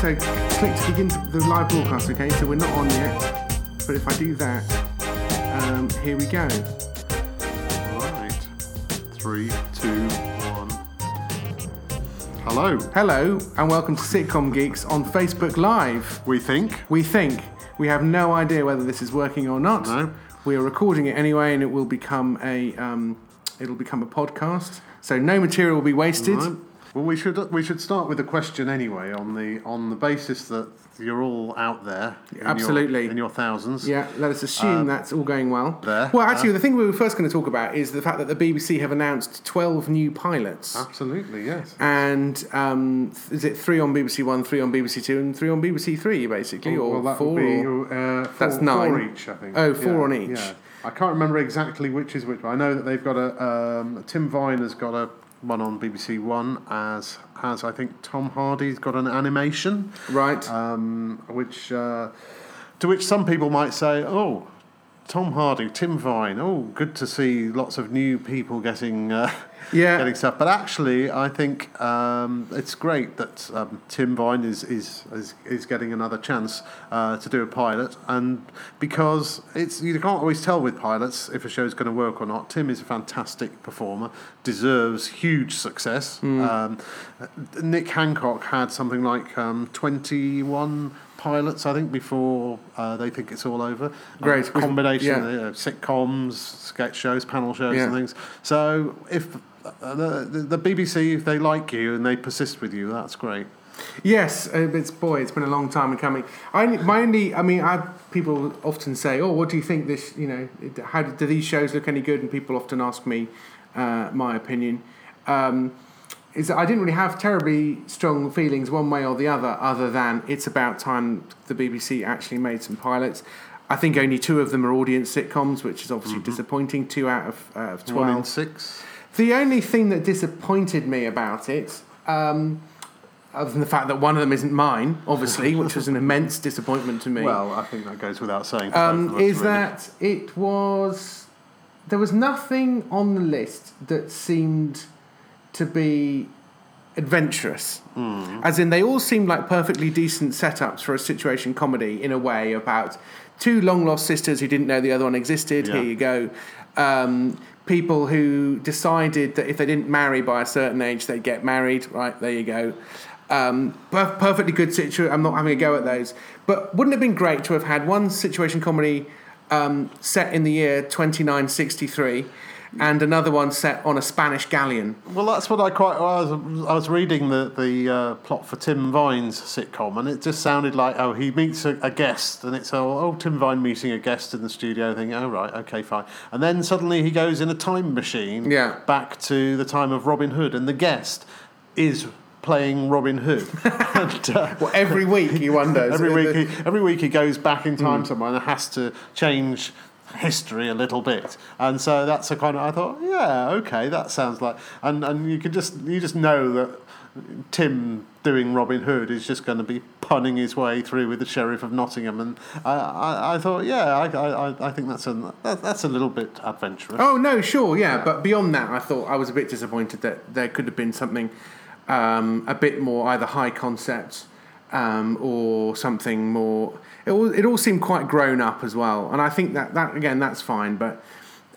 So click to begin the live broadcast, okay? So we're not on yet, but if I do that, um, here we go. Right. Three, two, one. Hello. Hello, and welcome to Sitcom Geeks on Facebook Live. We think. We think we have no idea whether this is working or not. No. We are recording it anyway, and it will become a um, it'll become a podcast. So no material will be wasted. Right. Well, we should we should start with a question anyway on the on the basis that you're all out there. in your- Absolutely. in your thousands. Yeah, let us assume that's all going well. Uh, there, well, actually, the thing we were first going to talk about is the fact that the BBC have announced 12 new pilots. Absolutely. Yes. And um, is it three on BBC One, three on BBC Two, and three on BBC Three, basically, or well, that four? be or- uh, four, That's four nine. each, I think. Oh, four Yeah, on each. Yeah. I can't remember exactly which is which, but I know that they've got a um, Tim Vine has got a one on BBC One, as has I think Tom Hardy's got an animation. right. um, which uh, to which some people might say, "Oh, Tom Hardy, Tim Vine. Oh, good to see lots of new people getting uh, Yeah. getting stuff." But actually, I think um, it's great that um, Tim Vine is is is, is getting another chance uh, to do a pilot, and because it's you can't always tell with pilots if a show's going to work or not. Tim is a fantastic performer, deserves huge success. Um, Nick Hancock had something like um, 21 pilots, I think, before uh, they think it's all over. Great. Combination Yeah. of you know, sitcoms, sketch shows, panel shows, and things. So if the, the, the BBC, if they like you and they persist with you, that's great. Yes, uh, it's boy, it's been a long time in coming. I my only, I mean, I people often say, "Oh, what do you think this? You know, how do these shows look any good?" And people often ask me uh, my opinion. Um, is that I didn't really have terribly strong feelings one way or the other, other than it's about time the BBC actually made some pilots. I think only two of them are audience sitcoms, which is obviously disappointing. Two out of, uh, of twelve. One in six. The only thing that disappointed me about it, um, other than the fact that one of them isn't mine, obviously, which was an immense disappointment to me, Well, I think that goes without saying. Um, us, is really. that it was. There was nothing on the list that seemed to be adventurous. As in, they all seemed like perfectly decent setups for a situation comedy in a way about two long lost sisters who didn't know the other one existed. Yeah. Here you go. Um, people who decided that if they didn't marry by a certain age, they'd get married. Right, there you go. Um, per- perfectly good situation. I'm not having a go at those. But wouldn't it have been great to have had one situation comedy um, set in the year 2963 and another one set on a Spanish galleon? Well, that's what I quite. I was, I was reading the the uh, plot for Tim Vine's sitcom, and it just sounded like oh, he meets a, a guest, and it's oh, oh, Tim Vine meeting a guest in the studio. Thinking, oh right, okay, fine, and then suddenly he goes in a time machine, Yeah. back to the time of Robin Hood, and the guest is playing Robin Hood. and, uh, Well, every week he wonders. every week, he, every week he goes back in time somewhere and has to change history a little bit, and so that's a kind of I thought, yeah, okay, that sounds like, and and you can just you just know that Tim doing Robin Hood is just going to be punning his way through with the sheriff of Nottingham, and I I, I thought, yeah, I, I I think that's a that, that's a little bit adventurous. Oh no, sure, yeah, but beyond that, I thought I was a bit disappointed that there could have been something um, a bit more either high concept um, or something more. It all, it all seemed quite grown up as well, and I think that that again that's fine, but.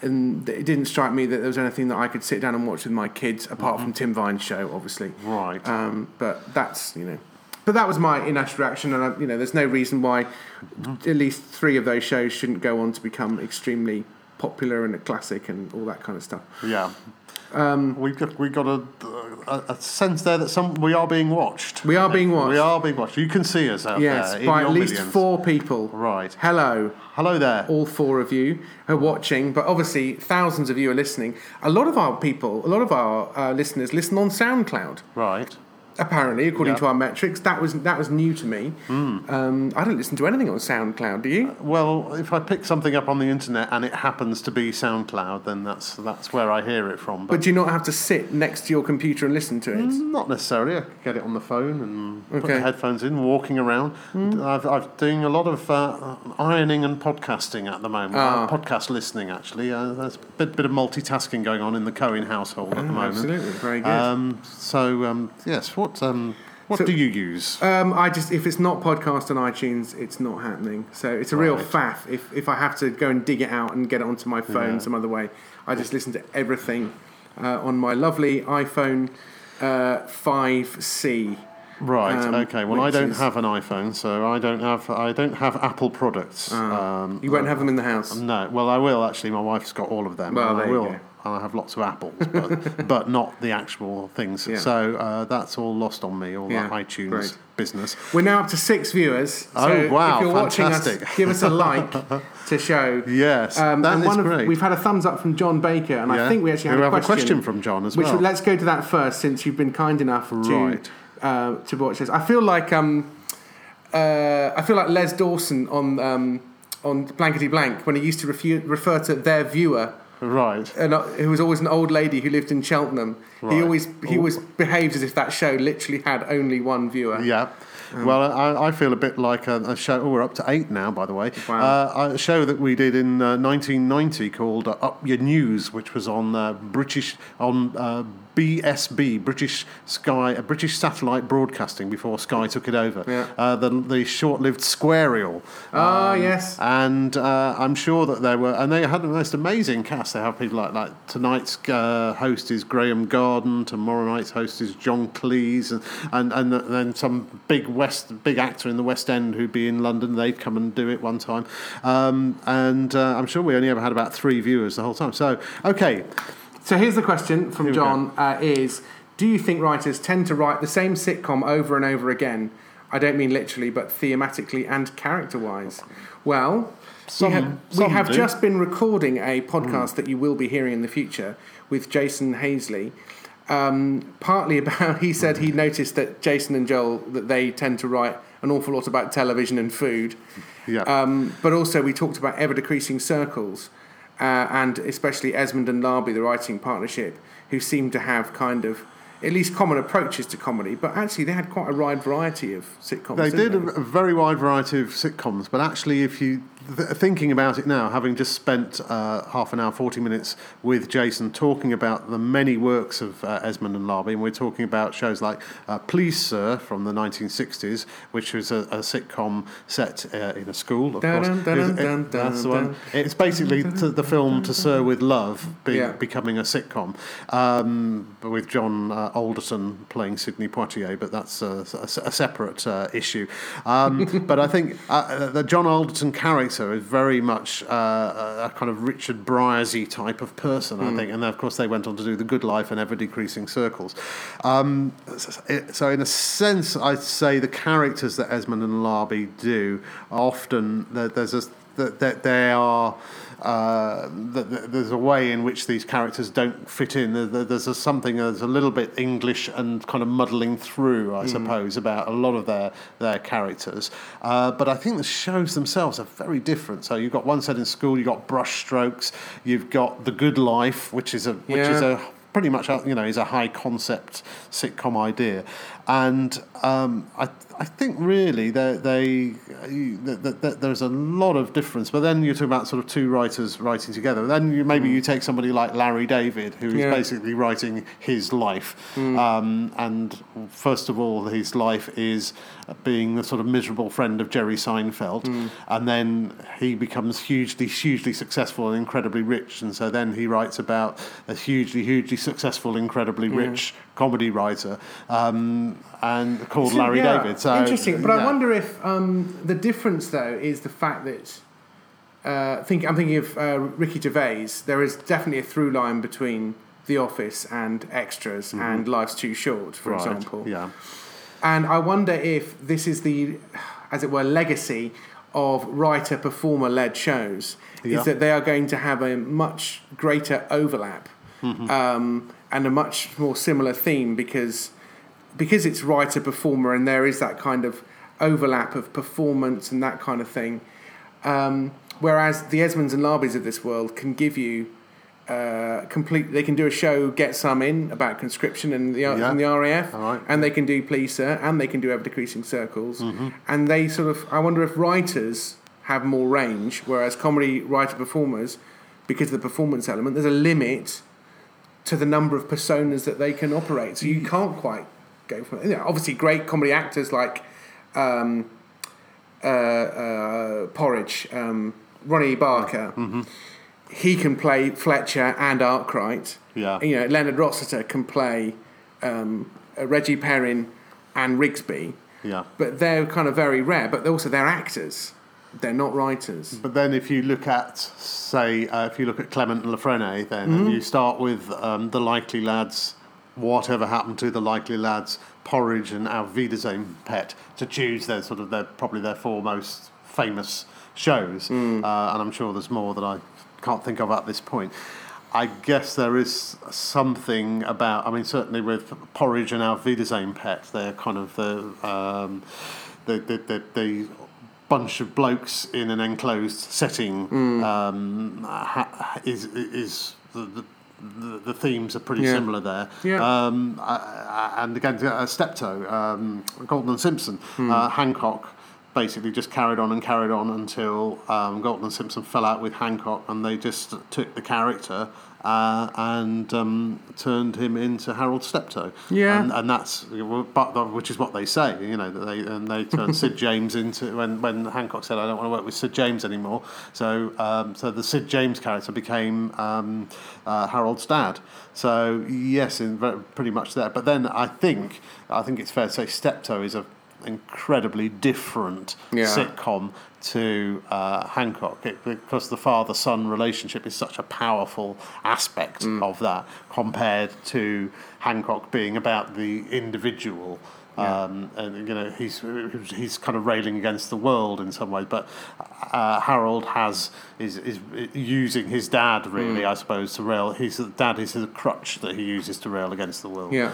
And it didn't strike me that there was anything that I could sit down and watch with my kids, apart from Tim Vine's show, obviously. Right. Um, but that's you know, but that was my initial reaction, and I, you know, there's no reason why at least three of those shows shouldn't go on to become extremely popular and a classic and all that kind of stuff. Yeah. Um, we got we got a, a, a sense there that some we are being watched. We are being watched. We are being watched. You can see us out Yes, there. in by at least millions. four people. Right. Hello, Hello there. all four of you are watching, but obviously thousands of you are listening. A lot of our people, a lot of our uh, listeners listen on SoundCloud. Right. Apparently, according Yeah. to our metrics, that was that was new to me. Um, I don't listen to anything on SoundCloud. Do you? Well, if I pick something up on the internet and it happens to be SoundCloud, then that's that's where I hear it from. But do you not have to sit next to your computer and listen to it? Not necessarily. I could get it on the phone and put the headphones in, walking around. I've, I've doing a lot of uh, ironing and podcasting at the moment. Ah. Uh, podcast listening, actually. Uh, there's a bit, bit of multitasking going on in the Cohen household at the moment. Absolutely, very good. Um, so um, yes, what um, what So- do you use? Um, I just if it's not podcast on iTunes, it's not happening. So it's a real faff. If if I have to go and dig it out and get it onto my phone Yeah. some other way, I just listen to everything uh, on my lovely iPhone uh, 5C. Right. um, okay. Well, I don't is- have an iPhone, so I don't have I don't have Apple products. um, You won't have them in the house. No. Well, I will actually. My wife's got all of them. Well, I will. I'll have lots of apples, but but not the actual things. Yeah. So uh, that's all lost on me. All Yeah, that iTunes great. business. We're now up to six viewers. Oh, wow, If you're watching fantastic. us, give us a like to show. Yes, Um, that and is of, great. we've had a thumbs up from John Baker, and I think we actually We had a have question, a question from John as which well. let's go to that first, since you've been kind enough to uh, to watch this. I feel like um, uh, I feel like Les Dawson on um, on Blankety Blank when he used to refu- refer to their viewer. Right. And uh, who was always an old lady who lived in Cheltenham. He always he Oh. always behaved as if that show literally had only one viewer. Yeah. Um, well, I, I feel a bit like a, a show. Oh, we're up to eight now, by the way. Wow. Uh, a show that we did in uh, 1990 called uh, Up Yer News, which was on uh, British on uh, BSB, British Sky, uh, British Satellite Broadcasting before Sky took it over. Yeah. Uh, the the short-lived Squarial. Ah, yes. And uh, I'm sure that there were, and they had the most amazing cast. They have people like like tonight's uh, host is Graeme Garden, tomorrow night's host is John Cleese, and, and and then some big West big actor in the West End who'd be in London. They'd come and do it one time, um, and uh, I'm sure we only ever had about three viewers the whole time. So okay, So here's the question from Here John: uh, Is do you think writers tend to write the same sitcom over and over again? I don't mean literally, but thematically and character-wise. Well, Some- we have, we have just been recording a podcast that you will be hearing in the future with Jason Hazeley. Um, partly about he said he noticed that Jason and Joel that they tend to write an awful lot about television and food. yeah, Um, but also, we talked about ever decreasing circles, uh, and especially Esmonde and Larbey, the writing partnership, who seemed to have kind of at least common approaches to comedy. But actually, they had quite a wide variety of sitcoms. They did a, a very wide variety of sitcoms, but actually, if you th- thinking about it now, having just spent uh, half an hour, forty minutes with Jason talking about the many works of uh, Esmonde and Larbey, and we're talking about shows like uh, Please Sir from the 1960s, which was a, a sitcom set uh, in a school. Of Dun, course, dun, It dun, it- that's the one. It's basically the film To Sir with Love be, Yeah. becoming a sitcom, um, with John uh, Alderton playing Sidney Poitier, but that's a, a, a separate uh, issue. Um, but I think uh, the John Alderton character is very much uh, a kind of Richard Briersy type of person, I think, and of course they went on to do The Good Life and Ever Decreasing Circles. Um, so in a sense, I'd say the characters that Esmonde and Larbey do often there's a that they are uh, that that there's a way in which these characters don't fit in. There- there- There's a something that's a little bit English and kind of muddling through, I suppose, about a lot of their their characters. Uh, but I think the shows themselves are very different. So you've got one set in school, you've got Brushstrokes, you've got The Good Life, which is a which is a pretty much you know is a high concept sitcom idea, and um, I I think really they they that, that there's a lot of difference. But then you're talking about sort of two writers writing together. Then you, maybe you take somebody like Larry David, who is Yeah. basically writing his life, um, and first of all, his life is being the sort of miserable friend of Jerry Seinfeld, and then he becomes hugely hugely successful and incredibly rich, and so then he writes about a hugely hugely successful, incredibly rich comedy writer, um, and called Larry Yeah, David. So interesting. But I wonder if um, the difference, though, is the fact that. Uh, think, I'm thinking of uh, Ricky Gervais. There is definitely a through line between The Office and Extras and Life's Too Short, for Mm-hmm. Right, example. Yeah. And I wonder if this is the, as it were, legacy of writer performer led shows, Yeah. is that they are going to have a much greater overlap Mm-hmm. um, and a much more similar theme because because it's writer performer and there is that kind of overlap of performance and that kind of thing. Um, whereas the Esmondes and Larbeys of this world can give you uh, complete. They can do a show, get some in about conscription and the Yeah. from the RAF, All right. and they can do Please Sir, and they can do Ever Decreasing Circles, Mm-hmm. and they sort of. I wonder if writers have more range, whereas comedy writer performers, because of the performance element, there's a limit to the number of personas that they can operate. So you can't quite go from you know, obviously great comedy actors like um, uh, uh, Porridge, um, Ronnie Barker. Mm-hmm. He can play Fletcher and Arkwright. Yeah. You know, Leonard Rossiter can play um, uh, Reggie Perrin and Rigsby, Yeah. but they're kind of very rare. But also they're actors; they're not writers. But then, if you look at, say, uh, if you look at Clement and La Frenais, then Mm-hmm. and you start with um, the Likely Lads, whatever happened to the Likely Lads, Porridge and Auf Wiedersehen Pet, to choose their sort of their probably their four most famous shows, Mm. uh, and I'm sure there's more that I can't think of at this point. I guess there is something about. I mean, certainly with Porridge and Auf Wiedersehen Pet, they're kind of the um, the, the, the, the bunch of blokes in an enclosed setting Mm. um, ha, is is the, the the, the themes are pretty Yeah. similar there. Yeah. Um, uh, and again, uh, Steptoe, um, and Simpson, Hmm. uh, Hancock basically just carried on and carried on until um, and Simpson fell out with Hancock and they just took the character uh, and um, turned him into Harold Steptoe. Yeah. And, and that's but which is what they say, you know, that they and they turned Sid James into when when Hancock said I don't want to work with Sid James anymore. So um, so the Sid James character became um, uh, Harold's dad. So yes, in ve- pretty much there. But then I think I think it's fair to say Steptoe is a incredibly different Yeah. sitcom to uh, Hancock it, because the father son relationship is such a powerful aspect of that compared to Hancock being about the individual. Um, and you know he's he's kind of railing against the world in some way, but uh, Harold has is is using his dad really, I suppose, to rail. His dad is a crutch that he uses to rail against the world. Yeah.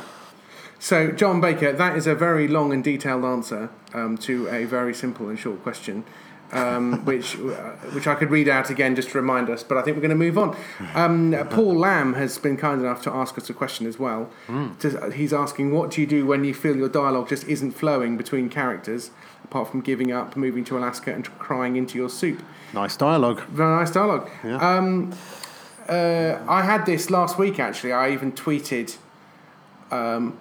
So, John Baker, that is a very long and detailed answer um, to a very simple and short question, um, which uh, which I could read out again just to remind us. But I think we're going to move on. Um, Paul Lamb has been kind enough to ask us a question as well. To- he's asking, "What do you do when you feel your dialogue just isn't flowing between characters, apart from giving up, moving to Alaska, and crying into your soup?" Nice dialogue. Very nice dialogue. Yeah. Um, uh, I had this last week actually. I even tweeted. Um,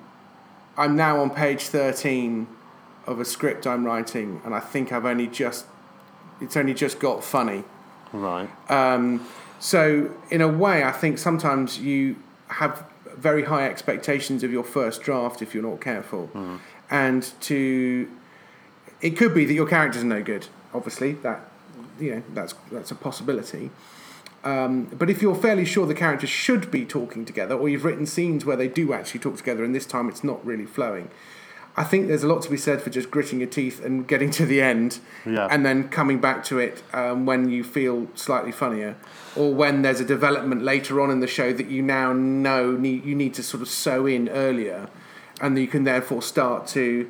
I'm now on page 13 of a script I'm writing, and I think I've only just. It's only just got funny. Right. Um, so, in a way, I think sometimes you have very high expectations of your first draft if you're not careful. And to. It could be that your characters are no good, obviously. That, you know, that's, that's a possibility. Um, but if you're fairly sure the characters should be talking together, or you've written scenes where they do actually talk together, and this time it's not really flowing, I think there's a lot to be said for just gritting your teeth and getting to the end, Yeah. and then coming back to it um, when you feel slightly funnier, or when there's a development later on in the show that you now know need, you need to sort of sew in earlier, and you can therefore start to.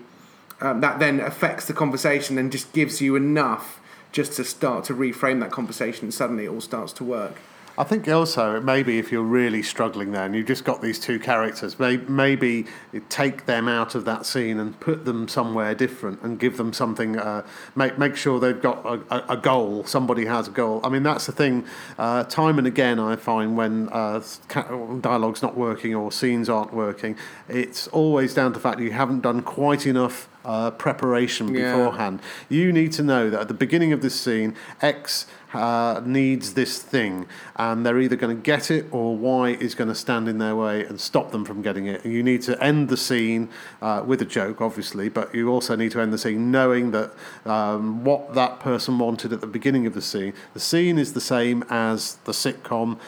Um, that then affects the conversation and just gives you enough just to start to reframe that conversation, and suddenly it all starts to work. I think also maybe if you're really struggling there and you've just got these two characters, maybe take them out of that scene and put them somewhere different and give them something. Uh, make make sure they've got a, a, goal. Somebody has a goal. I mean that's the thing. Uh, time and again, I find when uh, dialogue's not working or scenes aren't working, it's always down to the fact that you haven't done quite enough uh, preparation Yeah. beforehand. You need to know that at the beginning of this scene, X uh, needs this thing, and they're either going to get it or Y is going to stand in their way and stop them from getting it. And you need to end the scene uh, with a joke, obviously, but you also need to end the scene knowing that um, what that person wanted at the beginning of the scene. The scene is the same as the sitcom.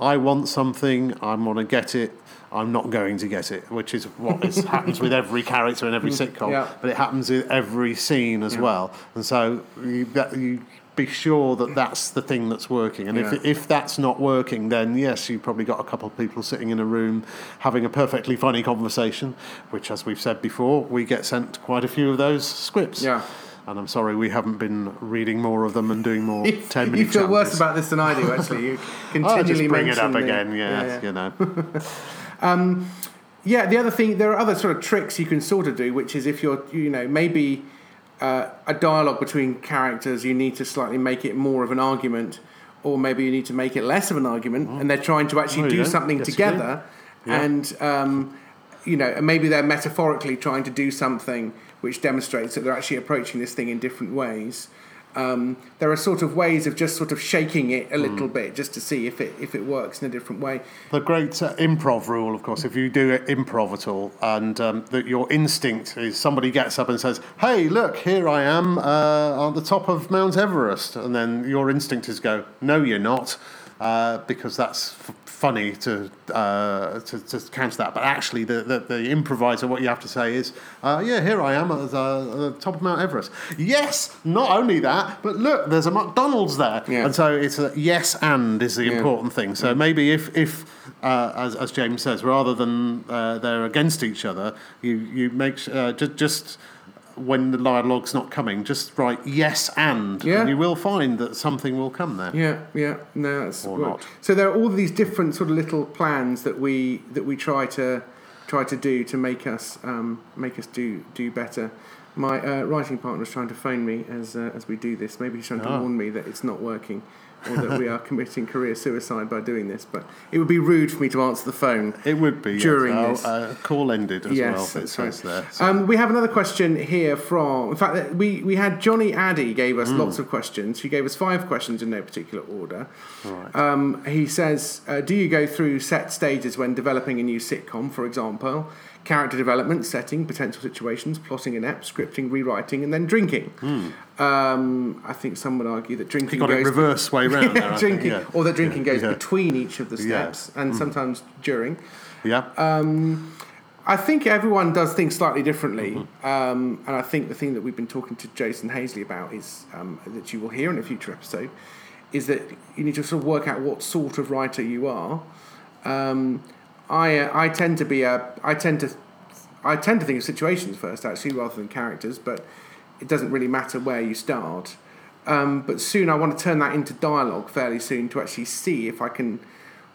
I want something, I'm going to get it. I'm not going to get it, which is what is, happens with every character in every sitcom Yeah. but it happens in every scene as well. And so you, that, you be sure that that's the thing that's working. And Yeah. if, if that's not working, then yes, you've probably got a couple of people sitting in a room having a perfectly funny conversation, which, as we've said before, we get sent quite a few of those scripts. Yeah. And I'm sorry we haven't been reading more of them and doing more You, 10 you minute feel worse about this than I do, actually. You continually bring it up the- again, yeah, yeah, yeah. you know. Yeah, the other thing, there are other sort of tricks you can sort of do, which is if you're, you know, maybe uh, a dialogue between characters, you need to slightly make it more of an argument, or maybe you need to make it less of an argument, and they're trying to actually Oh, do yeah. something together. Yeah. And um, you know, maybe they're metaphorically trying to do something which demonstrates that they're actually approaching this thing in different ways. Um, there are sort of ways of just sort of shaking it a little bit just to see if it if it works in a different way. The great uh, improv rule, of course, if you do it improv at all, and um, that your instinct is somebody gets up and says, "Hey, look, here I am uh, on the top of Mount Everest," and then your instinct is go, "No, you're not." Uh, because that's f- funny to, uh, to to counter that, but actually, the, the, the improviser, what you have to say is, uh, "Yeah, here I am at the, at the top of Mount Everest." Yes, not only that, but look, there's a McDonald's there, Yeah. and so it's a yes and is the Yeah. important thing. So maybe if if uh, as as James says, rather than uh, they're against each other, you you make uh, just just when the dialogue's not coming, just write yes and, Yeah. and you will find that something will come there. Yeah, yeah, no, that's Or not. So there are all these different sort of little plans that we that we try to try to do to make us um, make us do do better. My uh, writing partner is trying to phone me as uh, as we do this. Maybe he's trying to Ah. warn me that it's not working, or that we are committing career suicide by doing this. But it would be rude for me to answer the phone. It would be. During Oh, this. uh, call ended as Yes, well. It that's right. says there. So- Um, we have another question here from. In fact, we, we had Johnny Addy gave us Hmm. lots of questions. He gave us five questions in no particular order. Right. Um, he says, uh, "Do you go through set stages when developing a new sitcom, for example? Character development, setting, potential situations, plotting an ep, scripting, rewriting, and then drinking." Um, I think some would argue that drinking goes reverse way round think, drinking, yeah. or that drinking goes Yeah. between each of the Yeah. steps, and sometimes during. Yeah. Um, I think everyone does things slightly differently, um, and I think the thing that we've been talking to Jason Hazeley about is um, that you will hear in a future episode is that you need to sort of work out what sort of writer you are. Um, I uh, I tend to be a I tend to I tend to think of situations first actually rather than characters, but it doesn't really matter where you start. Um, but soon I want to turn that into dialogue fairly soon to actually see if I can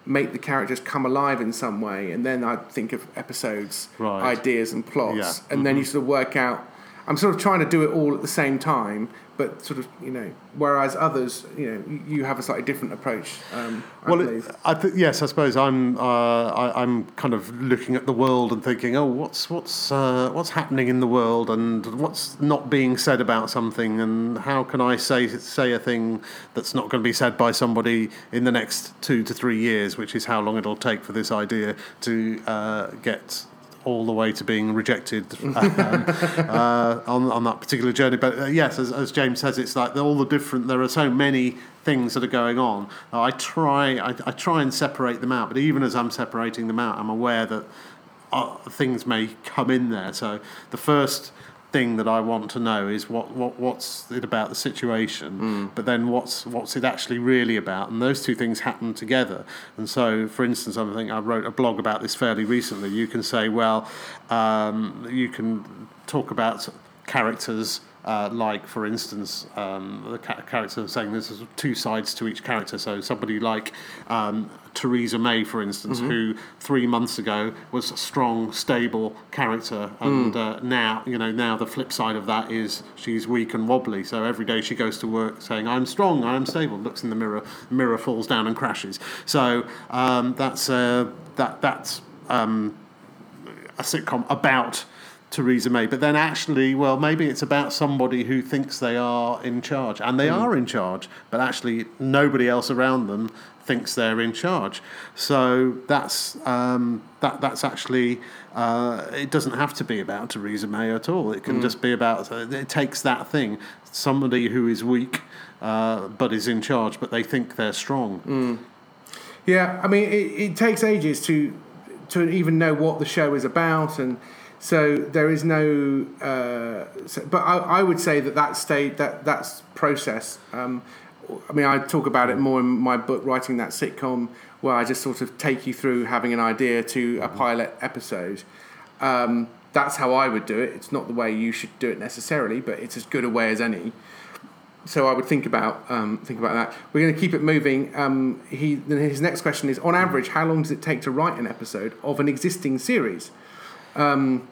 make the characters come alive in some way, and then I think of episodes, Right. ideas, and plots, Yeah. Mm-hmm. and then you sort of work out. I'm sort of trying to do it all at the same time, but sort of you know, whereas others, you know, you- have a slightly different approach. Um, I well, believe. it, I th- yes, I suppose I'm. Uh, I, I'm kind of looking at the world and thinking, oh, what's what's uh, what's happening in the world, and what's not being said about something, and how can I say say a thing that's not going to be said by somebody in the next two to three years, which is how long it'll take for this idea to uh, get all the way to being rejected um, uh, on, on that particular journey. But uh, yes, as, as James says, it's like all the different. There are so many things that are going on. I try, I, I try and separate them out. But even as I'm separating them out, I'm aware that uh, things may come in there. So the first thing that I want to know is what, what what's it about the situation, but then what's what's it actually really about, and those two things happen together. And so, for instance, I think I wrote a blog about this fairly recently. You can say, well, um, you can talk about characters. Uh, like, for instance, um, the character saying there's two sides to each character. So somebody like um, Theresa May, for instance, who three months ago was a strong, stable character, and uh, now, you know, now the flip side of that is she's weak and wobbly. So every day she goes to work saying, "I'm strong, I'm stable." Looks in the mirror, mirror falls down and crashes. So um, that's uh, that that's um, a sitcom about Theresa May, but then actually, well, maybe it's about somebody who thinks they are in charge, and they are in charge, but actually nobody else around them thinks they're in charge. So that's um, that. That's actually uh, it doesn't have to be about Theresa May at all. It can just be about it takes that thing, somebody who is weak uh, but is in charge, but they think they're strong. Yeah, I mean, it, it takes ages to to even know what the show is about, and so there is no. Uh, so, but I, I would say that that state that that's process. Um, I mean, I talk about it more in my book, writing that sitcom, where I just sort of take you through having an idea to a pilot episode. Um, that's how I would do it. It's not the way you should do it necessarily, but it's as good a way as any so I would think about um, think about that. We're going to keep it moving. Um, he his next question is: On average, how long does it take to write an episode of an existing series? Um,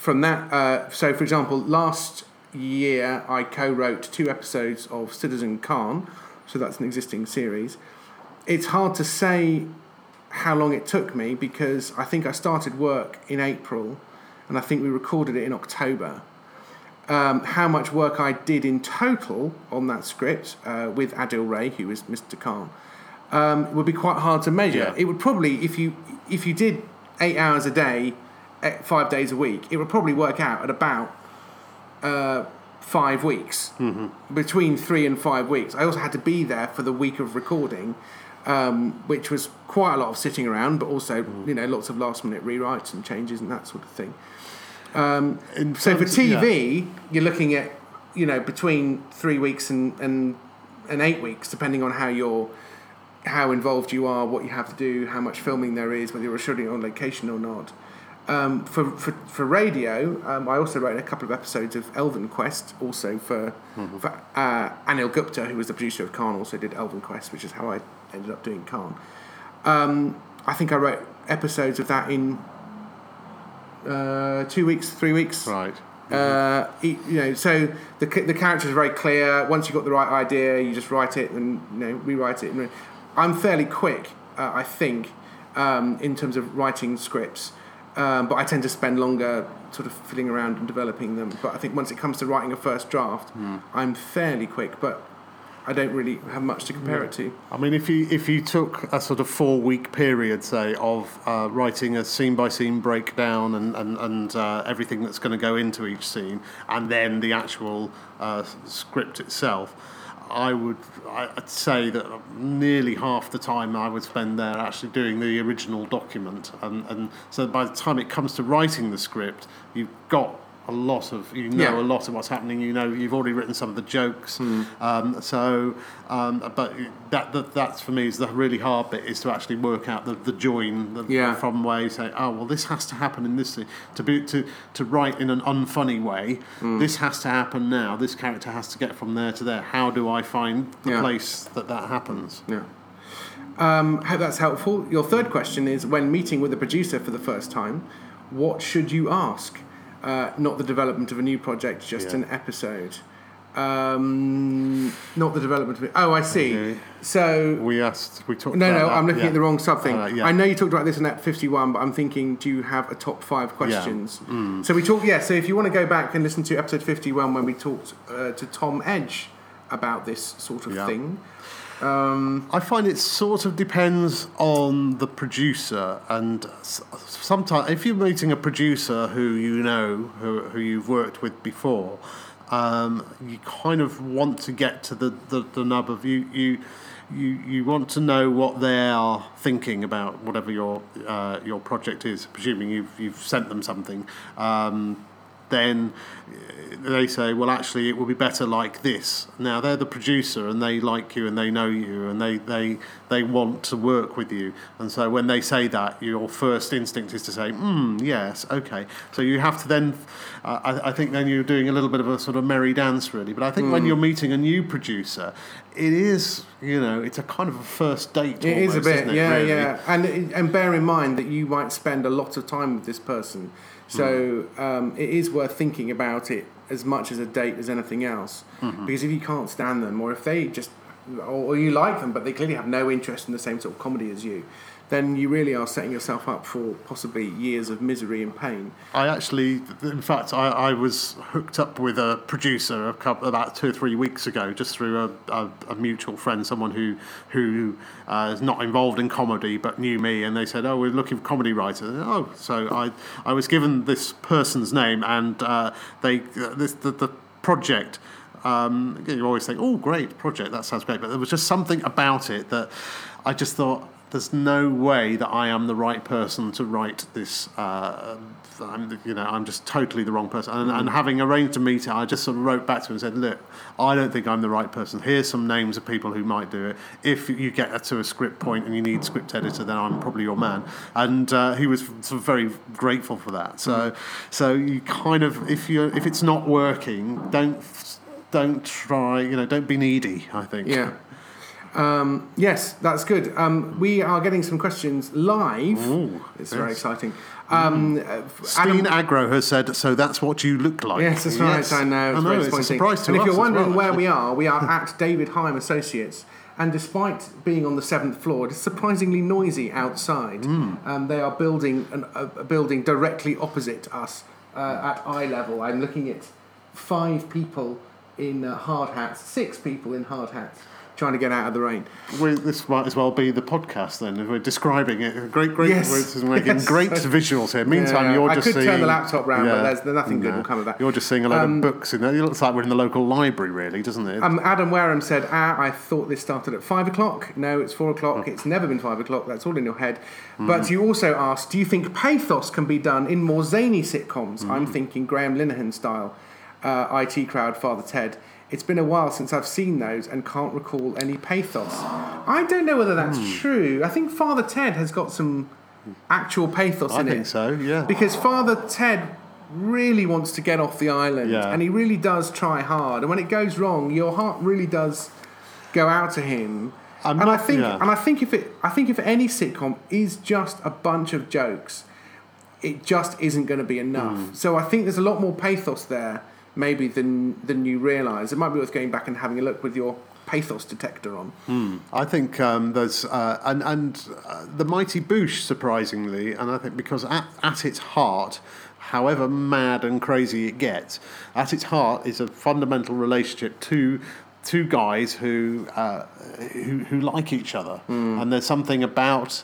from that, uh, so for example, last year I co-wrote two episodes of Citizen Khan, so that's an existing series. It's hard to say how long it took me because I think I started work in April, and I think we recorded it in October. Um, how much work I did in total on that script uh, with Adil Ray, who is Mr. Khan, um, would be quite hard to measure. Yeah. It would probably, if you if you did eight hours a day, five days a week, it would probably work out at about uh, five weeks, between three and five weeks. I also had to be there for the week of recording, um, which was quite a lot of sitting around, but also you know lots of last minute rewrites and changes and that sort of thing. In So for terms- yeah. TV, you're looking at you know between three weeks and, and and eight weeks, depending on how you're how involved you are, what you have to do, how much filming there is, whether you're shooting on location or not. Um, for, for for radio, um, I also wrote a couple of episodes of Elven Quest, also for for uh, Anil Gupta, who was the producer of Khan, also did Elven Quest, which is how I ended up doing Khan. Um, I think I wrote episodes of that in uh, two weeks, three weeks. Right. Uh, e- you know, so the the characters are very clear. Once you've got the right idea, you just write it and you know rewrite it. I'm fairly quick, uh, I think, um, in terms of writing scripts, um, but I tend to spend longer sort of fiddling around and developing them. But I think once it comes to writing a first draft, I'm fairly quick, but I don't really have much to compare it to. I mean, if you if you took a sort of four week period, say, of uh, writing a scene by scene breakdown and and and uh, everything that's going to go into each scene, and then the actual uh, script itself. I would I'd say that nearly half the time I would spend there actually doing the original document, and, and so by the time it comes to writing the script, you've got a lot of you know Yeah. a lot of what's happening. You know you've already written some of the jokes, um, so um, but that, that that's for me is the really hard bit is to actually work out the, the join the, Yeah. from where you say oh well this has to happen in this to be to to write in an unfunny way. This has to happen now. This character has to get from there to there. How do I find the Yeah. place that that happens? Yeah. Um, hope that's helpful. Your third question is when meeting with a producer for the first time, what should you ask? Uh, not the development of a new project, just Yeah. an episode. Um, not the development of it. Oh, I see. Okay. So We asked. We talked. no, about no, that, I'm looking yeah. at the wrong something. Uh, yeah. I know you talked about this in that 51, but I'm thinking, do you have a top five questions? Mm. So we talked, yeah. So if you want to go back and listen to episode 51 when we talked uh, to Tom Edge about this sort of Yeah. Thing, I find it sort of depends on the producer, and sometimes if you're meeting a producer who you know, who, who you've worked with before, um, you kind of want to get to the, the, the nub of you you. You, you want to know what they are thinking about whatever your uh, your project is, presuming you've you've sent them something. Um, then uh, they say, well, actually, it will be better like this. Now they're the producer, and they like you, and they know you, and they they they want to work with you. And so when they say that, your first instinct is to say, hmm, yes, okay. So you have to then, uh, I, I think, then you're doing a little bit of a sort of merry dance, really. But I think when you're meeting a new producer, it is, you know, it's a kind of a first date. It is a almost, bit, it, yeah, really? yeah. And and bear in mind that you might spend a lot of time with this person, so um, it is worth thinking about it as much as a date as anything else. Mm-hmm. Because if you can't stand them, or if they just, or, or you like them but they clearly have no interest in the same sort of comedy as you, then you really are setting yourself up for possibly years of misery and pain. I actually, in fact, I, I was hooked up with a producer a couple, about two or three weeks ago, just through a, a, a mutual friend, someone who who uh, is not involved in comedy but knew me, and they said, "Oh, we're looking for comedy writers." Oh, so I I was given this person's name, and uh, they this the, the project. Um, you always think, "Oh, great project! That sounds great," but there was just something about it that I just thought there's no way that I am the right person to write this. Uh, I'm, you know, I'm just totally the wrong person. And, and having arranged a meeting, I just sort of wrote back to him and said, "Look, I don't think I'm the right person. Here's some names of people who might do it. If you get to a script point and you need script editor, then I'm probably your man." And uh, he was sort of very grateful for that. So, so you kind of, if you if it's not working, don't don't try. You know, don't be needy. I think. Yeah. Um, yes, that's good. Um, we are getting some questions live. Ooh, it's very exciting. Um, uh, Steen Agro has said, so that's what you look like. Yes, that's right. I know. It's I know, very it's a surprise to and if you're wondering well, where we are, we are at David Heim Associates, And despite being on the seventh floor, it is surprisingly noisy outside. Um, they are building an, a, a building directly opposite us uh, at eye level. I'm looking at five people in uh, hard hats, six people in hard hats, trying to get out of the rain. We, this might as well be the podcast then. If we're describing it, great, great, Yes. making Yes. great visuals here. Meantime, Yeah, you're I just could seeing. turn the laptop round, but there's- there's nothing good will come of that. You're just seeing a load Um, of books in there. It looks like we're in the local library, really, doesn't it? Um, Adam Wareham said, ah, I thought this started at five o'clock. No, it's four o'clock. Oh. It's never been five o'clock. That's all in your head. Mm. But you also asked, do you think pathos can be done in more zany sitcoms? I'm Mm. thinking Graham Linehan style, uh, IT Crowd, Father Ted. It's been a while since I've seen those and can't recall any pathos. I don't know whether that's Hmm. true. I think Father Ted has got some actual pathos I in it. I think so. Yeah. Because Father Ted really wants to get off the island Yeah. and he really does try hard. And when it goes wrong, your heart really does go out to him. I'm and I think yeah. and I think if it I think if any sitcom is just a bunch of jokes, it just isn't going to be enough. Hmm. So I think there's a lot more pathos there maybe than than you realise. It might be worth going back and having a look with your pathos detector on. I think um, there's uh, and and uh, the mighty Boosh surprisingly, and I think because at, at its heart, however mad and crazy it gets, at its heart is a fundamental relationship to two guys who uh, who who like each other, and there's something about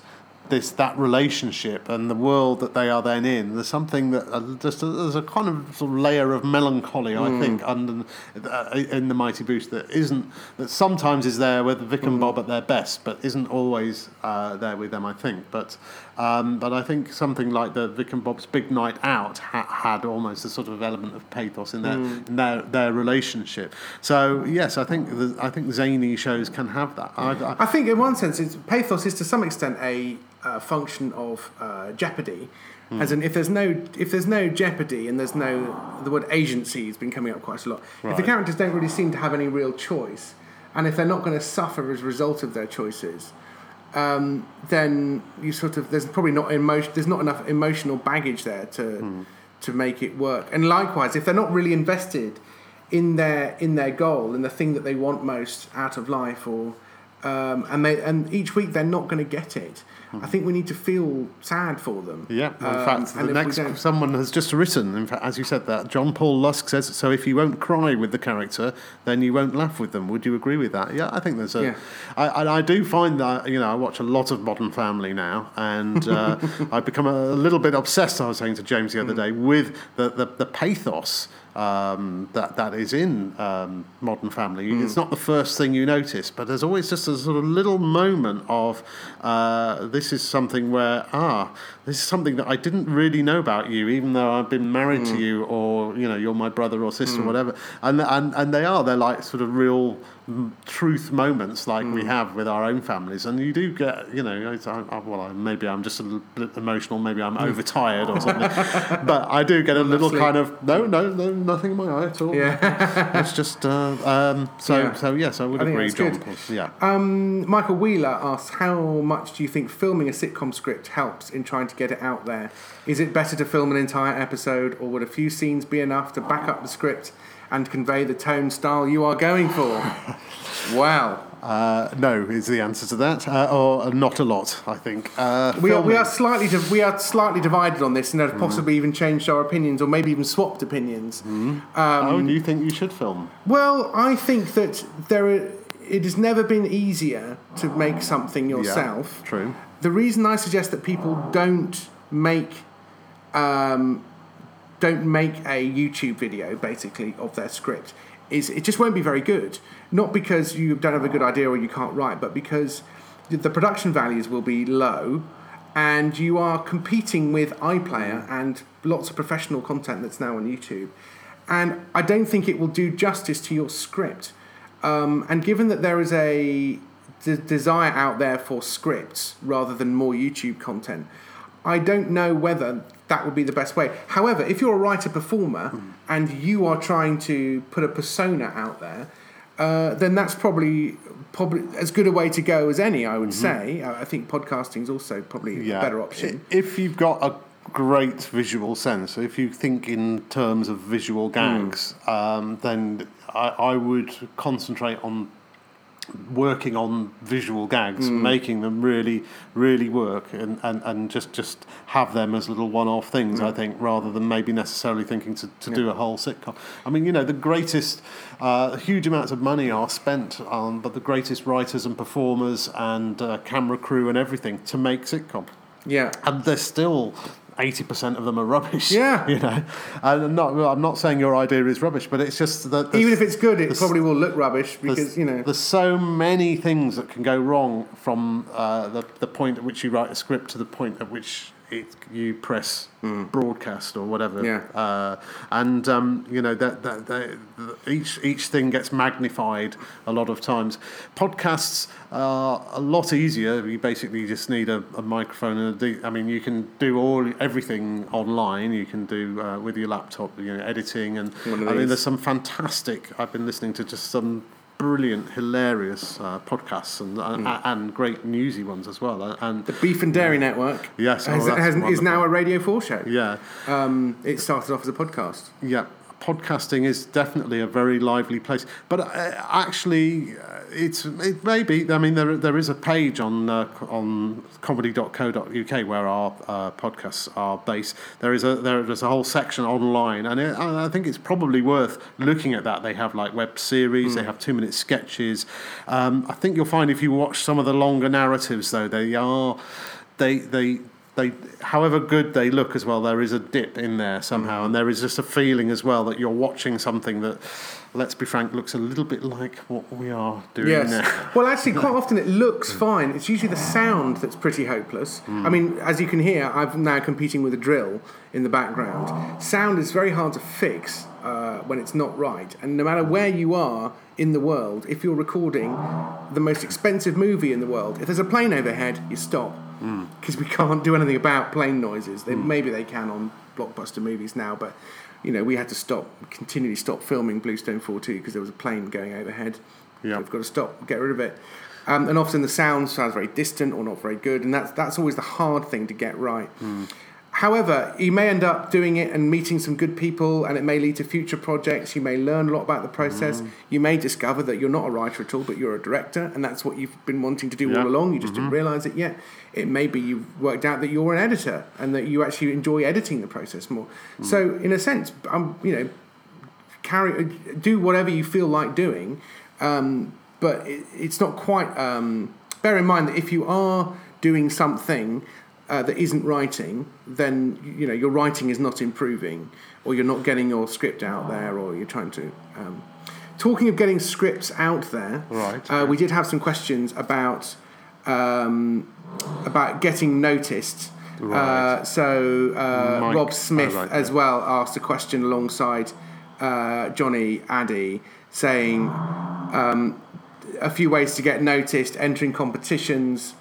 this that relationship and the world that they are then in. There's something that uh, just a, there's a kind of, sort of layer of melancholy, I think, under uh, in the Mighty Boosh that isn't that sometimes is there with Vic and Bob at their best, but isn't always uh, there with them. I think, but um, but I think something like the Vic and Bob's Big Night Out ha- had almost a sort of element of pathos in their in their, their relationship. So yes, I think the, I think zany shows can have that. I, I, I think in one sense, it's, pathos is to some extent a uh, function of uh, jeopardy. Hmm. As in, if there's no if there's no jeopardy and there's no the word agency has been coming up quite a lot. If the characters don't really seem to have any real choice, and if they're not going to suffer as a result of their choices, um, then you sort of there's probably not emotion there's not enough emotional baggage there to Hmm. to make it work. And likewise, if they're not really invested in their in their goal and the thing that they want most out of life, or um, and they and each week they're not going to get it. I think we need to feel sad for them. Hmm. Yeah, in Um, fact, the next someone has just written. In fact, as you said that, John Paul Lusk says, "So if you won't cry with the character, then you won't laugh with them." Would you agree with that? Yeah, I think there's a. Yeah. I, and I do find that you know I watch a lot of Modern Family now, and uh, I've become a little bit obsessed. I was saying to James the other Mm. day with the the, the pathos. Um, that that is in um, Modern Family. Mm. It's not the first thing you notice, but there's always just a sort of little moment of uh, this is something where ah, this is something that I didn't really know about you, even though I've been married Mm. to you, or you know, you're my brother or sister, or whatever. And and and they are they're like sort of real mm, truth moments, like Mm. we have with our own families. And you do get, you know, I, I, well, I, maybe I'm just a little bit emotional, maybe I'm overtired or something, but I do get a little kind of no, no, no, nothing in my eye at all. Yeah. it's just uh, um, so Yeah. so yes, I would I agree, John. Yeah. Um, Michael Wheeler asks, how much do you think filming a sitcom script helps in trying to get it out there? Is it better to film an entire episode, or would a few scenes be enough to back up the script and convey the tone style you are going for? wow. Uh, no is the answer to that, uh, or not a lot. I think uh, We are, we are slightly div- we are slightly divided on this, and have possibly even changed our opinions, or maybe even swapped opinions. oh, do you think you should film? Well, I think that there are, it has never been easier to make something yourself. Yeah, true. The reason I suggest that people don't make um, don't make a YouTube video basically of their script is it just won't be very good. Not because you don't have a good idea or you can't write, but because the- production values will be low, and you are competing with iPlayer and lots of professional content that's now on YouTube. And I don't think it will do justice to your script. Um, and given that there is a d- desire out there for scripts rather than more YouTube content, I don't know whether that would be the best way. However, if you're a writer performer and you are trying to put a persona out there, uh, then that's probably probably as good a way to go as any. I would say. I think podcasting is also probably a better option. If you've got a great visual sense, if you think in terms of visual gags, um, then I, I would concentrate on working on visual gags, making them really, really work, and, and, and just, just have them as little one off things, I think, rather than maybe necessarily thinking to, to do a whole sitcom. I mean, you know, the greatest, uh, huge amounts of money are spent on, but the greatest writers and performers and uh, camera crew and everything to make sitcom. Yeah. And they're still. 80% of them are rubbish. Yeah. You know, and I'm not, I'm not saying your idea is rubbish, but it's just that. Even if it's good, it probably will look rubbish because you know. there's so many things that can go wrong from uh, the, the point at which you write a script to the point at which it, you press broadcast or whatever. Yeah. Uh, and um, you know that, that, that each each thing gets magnified a lot of times. Podcasts are a lot easier. You basically just need a, a microphone and a de- I mean, you can do all everything online. You can do uh, with your laptop, you know, editing and I mean, there's some fantastic. I've been listening to just some brilliant, hilarious uh, podcasts and uh, and great newsy ones as well. Uh, And the Beef and Dairy Network Yes, oh, has, that's has, is now a Radio 4 show. yeah, Um, it started off as a podcast. yeah, podcasting is definitely a very lively place. But uh, actually, it's it may be. I mean, there there is a page on uh, on comedy.co.uk where our uh, podcasts are based. There is a there is a whole section online, and it, I think it's probably worth looking at that. They have like web series. They have two minute sketches. Um, I think you'll find if you watch some of the longer narratives, though, they are they they they however good they look as well there is a dip in there somehow and there is just a feeling as well that you're watching something that let's be frank looks a little bit like what we are doing Yes. now Well, actually, quite often it looks fine. It's usually the sound that's pretty hopeless. I mean, as you can hear, I'm now competing with a drill in the background. Sound is very hard to fix uh, when it's not right. And no matter where you are in the world, if you're recording the most expensive movie in the world, if there's a plane overhead, you stop. Mm. Because we can't do anything about plane noises. They, mm. Maybe they can on blockbuster movies now, but you know, we had to stop, continually stop filming Bluestone 42 because there was a plane going overhead. Yeah. We've got to stop, get rid of it. Um, and often the sound sounds very distant or not very good, and that's that's always the hard thing to get right. Mm. However, you may end up doing it and meeting some good people, and it may lead to future projects. You may learn a lot about the process. You may discover that you're not a writer at all, but you're a director, and that's what you've been wanting to do Yeah. all along. You just didn't realize it yet. It may be you've worked out that you're an editor and that you actually enjoy editing the process more. So, in a sense, um, you know, carry do whatever you feel like doing, um, but it, it's not quite. Um, bear in mind that if you are doing something uh, that isn't writing, then you know your writing is not improving, or you're not getting your script out there, or you're trying to. Um, talking of getting scripts out there, Right. Uh, we did have some questions about um, about getting noticed. Right. Uh, so uh, Mike- Rob Smith oh, right, as yeah. well asked a question alongside uh, Johnny Addy, saying um, a few ways to get noticed: entering competitions,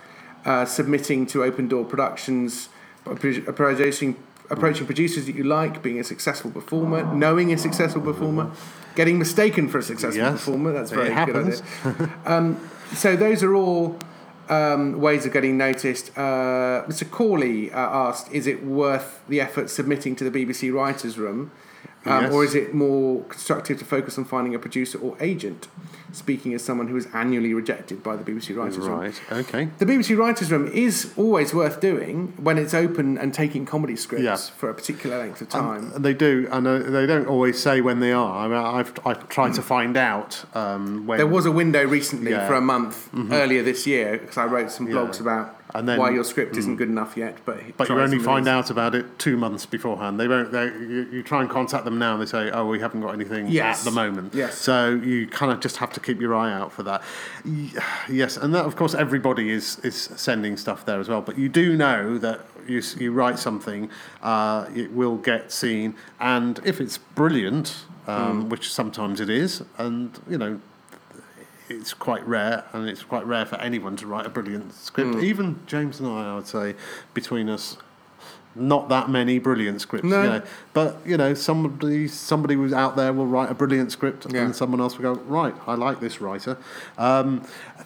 uh, submitting to Open Door Productions, approaching approaching producers that you like, being a successful performer, knowing a successful performer, getting mistaken for a successful Yes, performer. That's very good idea. um, so those are all um, ways of getting noticed. Uh, Mr. Corley uh, asked, "Is it worth the effort submitting to the BBC Writers' Room, um, Yes. or is it more constructive to focus on finding a producer or agent?" Speaking as someone who is annually rejected by the BBC Writers' Room. right okay The BBC Writers' Room is always worth doing when it's open and taking comedy scripts Yeah. for a particular length of time. And they do, and uh, they don't always say when they are. I mean, I've I've tried to find out um, when There was a window recently Yeah. Mm-hmm. for a month earlier this year because I wrote some blogs Yeah. about And then- mm. why your script isn't good enough yet. But But you only find out about it two months beforehand. They won't. They, you, you try and contact them now, and they say, "Oh, we haven't got anything Yes. at the moment." Yes. So you kind of just have to keep your eye out for that. Yes, and that, of course, everybody is is sending stuff there as well. But you do know that you you write something, uh, it will get seen, and if it's brilliant, um, which sometimes it is, and you know it's quite rare, and it's quite rare for anyone to write a brilliant script. Mm. Even James and I, I would say, between us, not that many brilliant scripts. No. You know. But you know, somebody somebody who's out there will write a brilliant script, Yeah. and someone else will go, right, I like this writer. Um,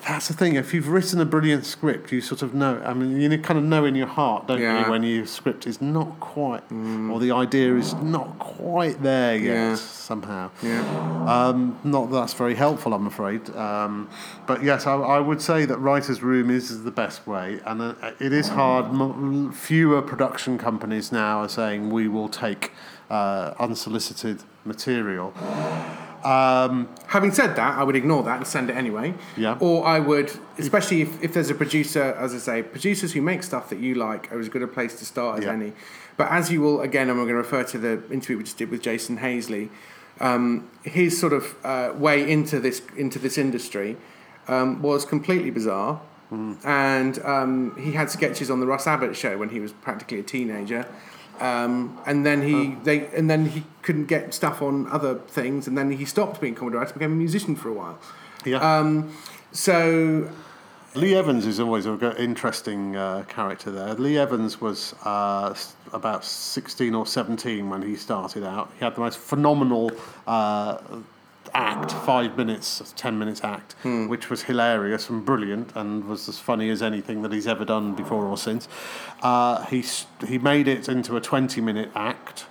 that's the thing. If you've written a brilliant script, you sort of know. I mean, you kind of know in your heart, don't Yeah. you, when your script is not quite, or the idea is not quite there yet Yeah. somehow. Yeah. Um, not that that's very helpful, I'm afraid. Um, but yes, I, I would say that writer's room is the best way, and uh, it is hard. M- fewer production companies now are saying we will take uh, unsolicited material. Um, Having said that, I would ignore that and send it anyway. Yeah. Or I would, especially if, if there's a producer, as I say, producers who make stuff that you like are as good a place to start as Yeah. any. But as you will, again, I'm going to refer to the interview we just did with Jason Hazeley. Um, his sort of uh, way into this into this industry um, was completely bizarre, and um, he had sketches on the Russ Abbott show when he was practically a teenager. Um, and then he they and then he couldn't get stuff on other things, and then he stopped being comedy writer, became a musician for a while. yeah. Um, so Lee Evans is always an interesting uh, character there. Lee Evans was uh, about 16 or 17 when he started out. He had the most phenomenal uh, act, five minutes, 10 minutes act, which was hilarious and brilliant and was as funny as anything that he's ever done before or since. Uh, he, he made it into a 20 minute act.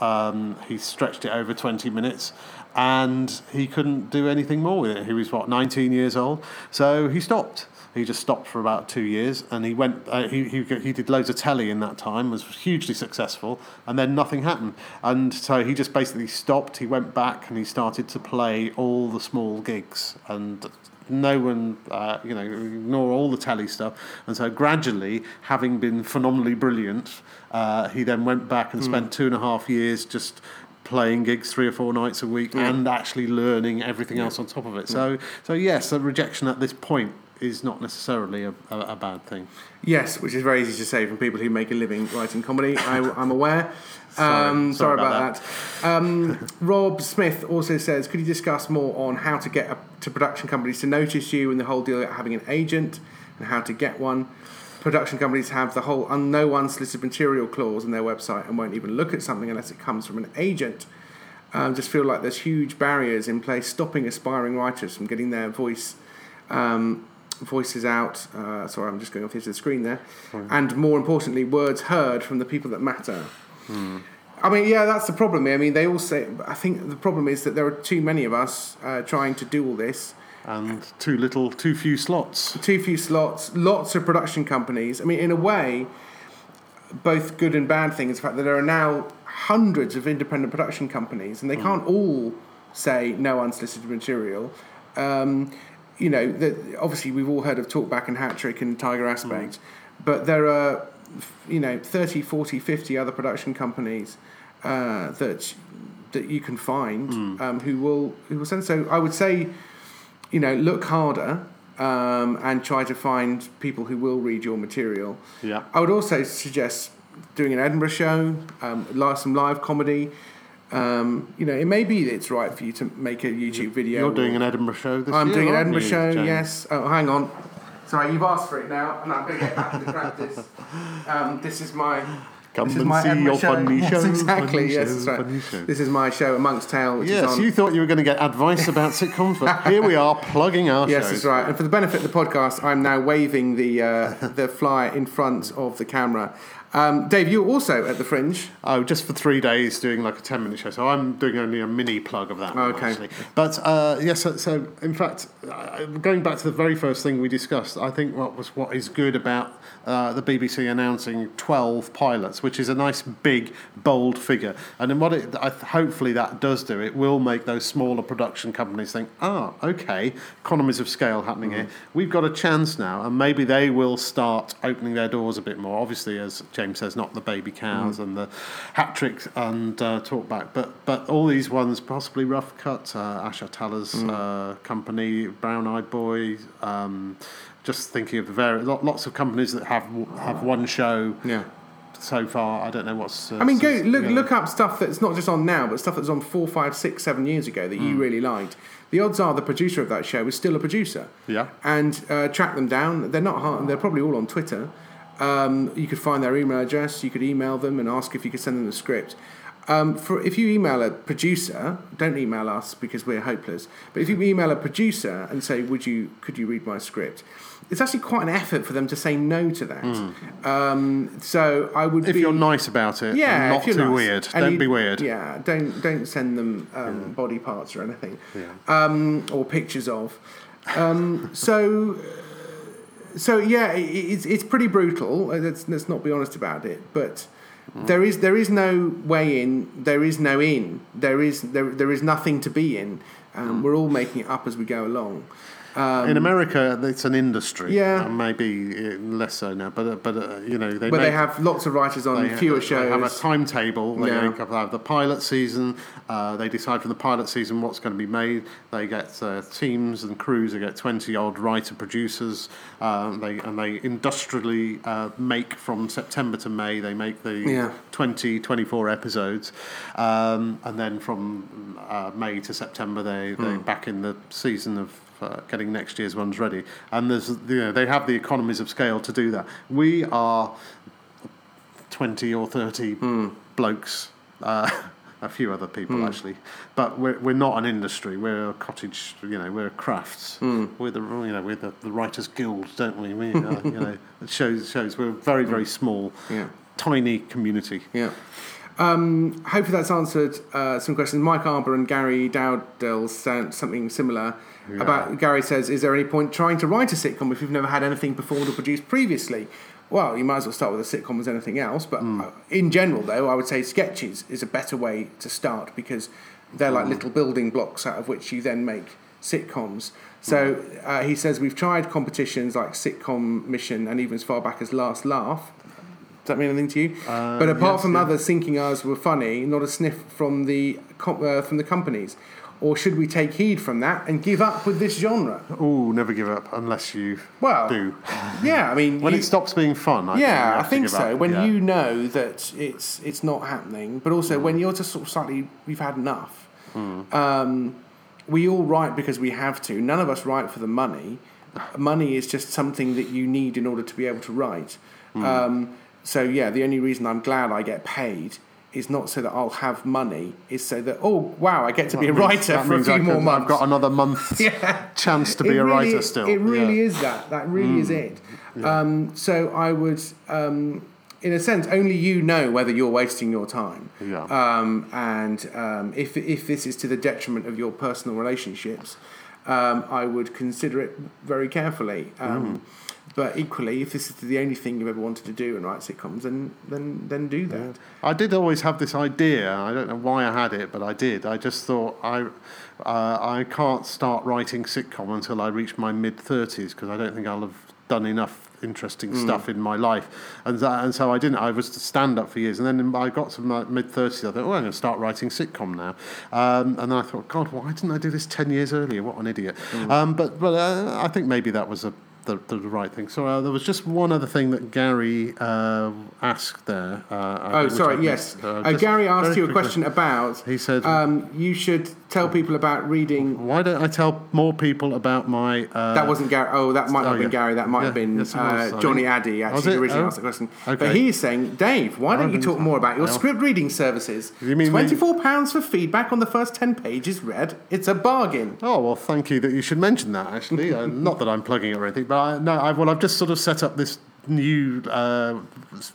Um, he stretched it over 20 minutes and he couldn't do anything more with it. He was, what, 19 years old? So he stopped. He just stopped for about two years and he went, uh, he, he, he did loads of telly in that time, was hugely successful, and then nothing happened. And so he just basically stopped. He went back and he started to play all the small gigs and no one, uh, you know, ignore all the telly stuff. And so gradually, having been phenomenally brilliant, uh, he then went back and spent two and a half years just playing gigs three or four nights a week and actually learning everything else on top of it. So, so yes, a rejection at this point is not necessarily a, a, a bad thing. yes, which is very easy to say from people who make a living writing comedy. I, am aware. Sorry- Um, sorry sorry, about about, that. Um, Rob Smith also says, could you discuss more on how to get up to production companies to notice you and the whole deal about having an agent and how to get one? Production companies have the whole un- no unsolicited material clause in their website and won't even look at something unless it comes from an agent. Um, just feel like there's huge barriers in place stopping aspiring writers from getting their voice um, voices out. Uh, sorry, I'm just going off the edge of the screen there. And more importantly, words heard from the people that matter. I mean, yeah, that's the problem. I mean, they all say. I think the problem is that there are too many of us uh, trying to do all this. And too little, too few slots. Too few slots. Lots of production companies. I mean, in a way, both good and bad things. The fact that there are now hundreds of independent production companies, and they can't all say no unsolicited material. Um, you know, that obviously we've all heard of Talkback and Hat Trick and Tiger Aspect, but there are, you know, 30, 40, 50 other production companies uh, that that you can find um, who will who will send. So I would say, you know, look harder um, and try to find people who will read your material. Yeah. I would also suggest doing an Edinburgh show, um, live some live comedy. Um, you know, it may be that it's right for you to make a YouTube video. You're doing an Edinburgh show this I'm year, doing an Edinburgh you, show. James? Yes. Oh, hang on. Sorry, you've asked for it now, and I'm going to get back to practice. Um, this is my. Come this is my see Edinburgh your show. funny yes, show, Exactly. funny yes, show, right. funny show. This is my show, A Monk's Tale, which Yes, you thought you were going to get advice about sitcoms, but here we are plugging our Yes, shows. that's right. And for the benefit of the podcast, I'm now waving the uh, the flyer in front of the camera. Um, Dave, you're also at the Fringe. Oh, just for three days doing like a 10 minute show. So I'm doing only a mini plug of that. Okay. Actually. But uh, yes, so, so in fact, uh, going back to the very first thing we discussed, I think what was what is good about uh, the BBC announcing 12 pilots, which is a nice big, bold figure. And then what it, I, hopefully that does do, it will make those smaller production companies think, ah, okay, economies of scale happening here. We've got a chance now, and maybe they will start opening their doors a bit more. Obviously, as James says, not the baby cows and the hat tricks and uh, talkback, but but all these ones, possibly Rough Cut, uh, Ash Atalla's uh, company, Brown Eyed Boy. Um, just thinking of the various lots of companies that have have one show Yeah. so far. I don't know what's. Uh, I mean, go look yeah. look up stuff that's not just on now, but stuff that's on four, five, six, seven years ago that you really liked. The odds are the producer of that show is still a producer. Yeah. And uh, track them down. They're not hard. They're probably all on Twitter. Um, you could find their email address. You could email them and ask if you could send them the script. Um, for if you email a producer, don't email us because we're hopeless. But if you email a producer and say, "Would you could you read my script?" It's actually quite an effort for them to say no to that. Um, so I would. If be, you're nice about it, yeah, and not too nice. weird. And Don't you- be weird. Yeah, don't don't send them um, body parts or anything, Yeah. um, or pictures of. Um, so, so yeah, it's it's pretty brutal. Uh, Let's let's not be honest about it. But there is there is no way in. There is no in. There is there there is nothing to be in. Um, We're all making it up as we go along. In America, it's an industry. Um, Yeah. Uh, maybe uh, less so now, but uh, but uh, you know they But make, they have lots of writers on They fewer they have a timetable. They Yeah. make up have the pilot season. Uh, they decide from the pilot season what's going to be made. They get uh, teams and crews. They get twenty odd writer producers. Uh, they and they industrially uh, make from September to May. They make the Yeah. 20, 24 episodes, um, and then from uh, May to September they they Hmm. back in the season of. Uh, getting next year's ones ready, and there's you know they have the economies of scale to do that. We are 20 or 30 Hmm. blokes, uh, a few other people Hmm. actually, but we're, we're not an industry. We're a cottage, you know, we're crafts. Hmm. We're the you know we're the, the writers guild, don't we? we uh, you know, it shows shows we're very very small, Yeah. tiny community. Yeah. Um, hopefully that's answered uh, some questions. Mike Arbour and Gary Dowdell sent something similar about. Gary says, "Is there any point trying to write a sitcom if you've never had anything performed or produced previously?" Well, you might as well start with a sitcom as anything else. But uh, in general, though, I would say sketches is a better way to start because they're like little building blocks out of which you then make sitcoms. So uh, he says we've tried competitions like Sitcom Mission and even as far back as Last Laugh. Does that mean anything to you? Uh, but apart yes, from yeah. other sinking ours were funny, not a sniff from the com- uh, from the companies. Or should we take heed from that and give up with this genre? Oh, never give up unless you Well, do. yeah, I mean, When you- it stops being fun, I think yeah, I have to think so. up. When Yeah. you know that it's it's not happening, but also when you're just sort of slightly, we've had enough. Um, we all write because we have to. None of us write for the money. Money is just something that you need in order to be able to write. Um, so yeah, the only reason I'm glad I get paid is not so that I'll have money. Is so that oh wow, I get to be a That means- writer for a few I more can- months. I've got another month's Yeah. chance to be It a really- writer still. It really yeah. is that. That really is it. Um, so I would, um, in a sense, only you know whether you're wasting your time. Yeah. Um, and um, if if this is to the detriment of your personal relationships, um, I would consider it very carefully. Um, But equally, if this is the only thing you've ever wanted to do and write sitcoms, then then then do that. I did always have this idea. I don't know why I had it, but I did. I just thought I, uh, I can't start writing sitcom until I reach my mid thirties because I don't think I'll have done enough interesting stuff in my life, and that, and so I didn't. I was to stand up for years, and then I got to my mid thirties. I thought, oh, I'm going to start writing sitcom now, um, and then I thought, God, why didn't I do this ten years earlier? What an idiot! Um, but but uh, I think maybe that was a the, the right thing. So uh, there was just one other thing that Gary uh, asked there. Uh, Oh, sorry. Yes. Uh, uh, Gary asked you a question about. He said, Um, you should tell people about reading. "Why don't I tell more people about my?" Uh, That wasn't Gary. Oh, that might not oh, have been yeah. Gary. That might Yeah, have been yes, uh, was, Johnny. Addy. Actually, originally Oh, asked the question. okay. But he's saying, Dave, why don't you talk more about your no. script reading services? You mean twenty-four pounds for feedback on the first ten pages read? It's a bargain. Oh well, thank you that you should mention that. Actually, uh, not that I'm plugging it or anything, but I, no, I, well, I've just sort of set up this new uh,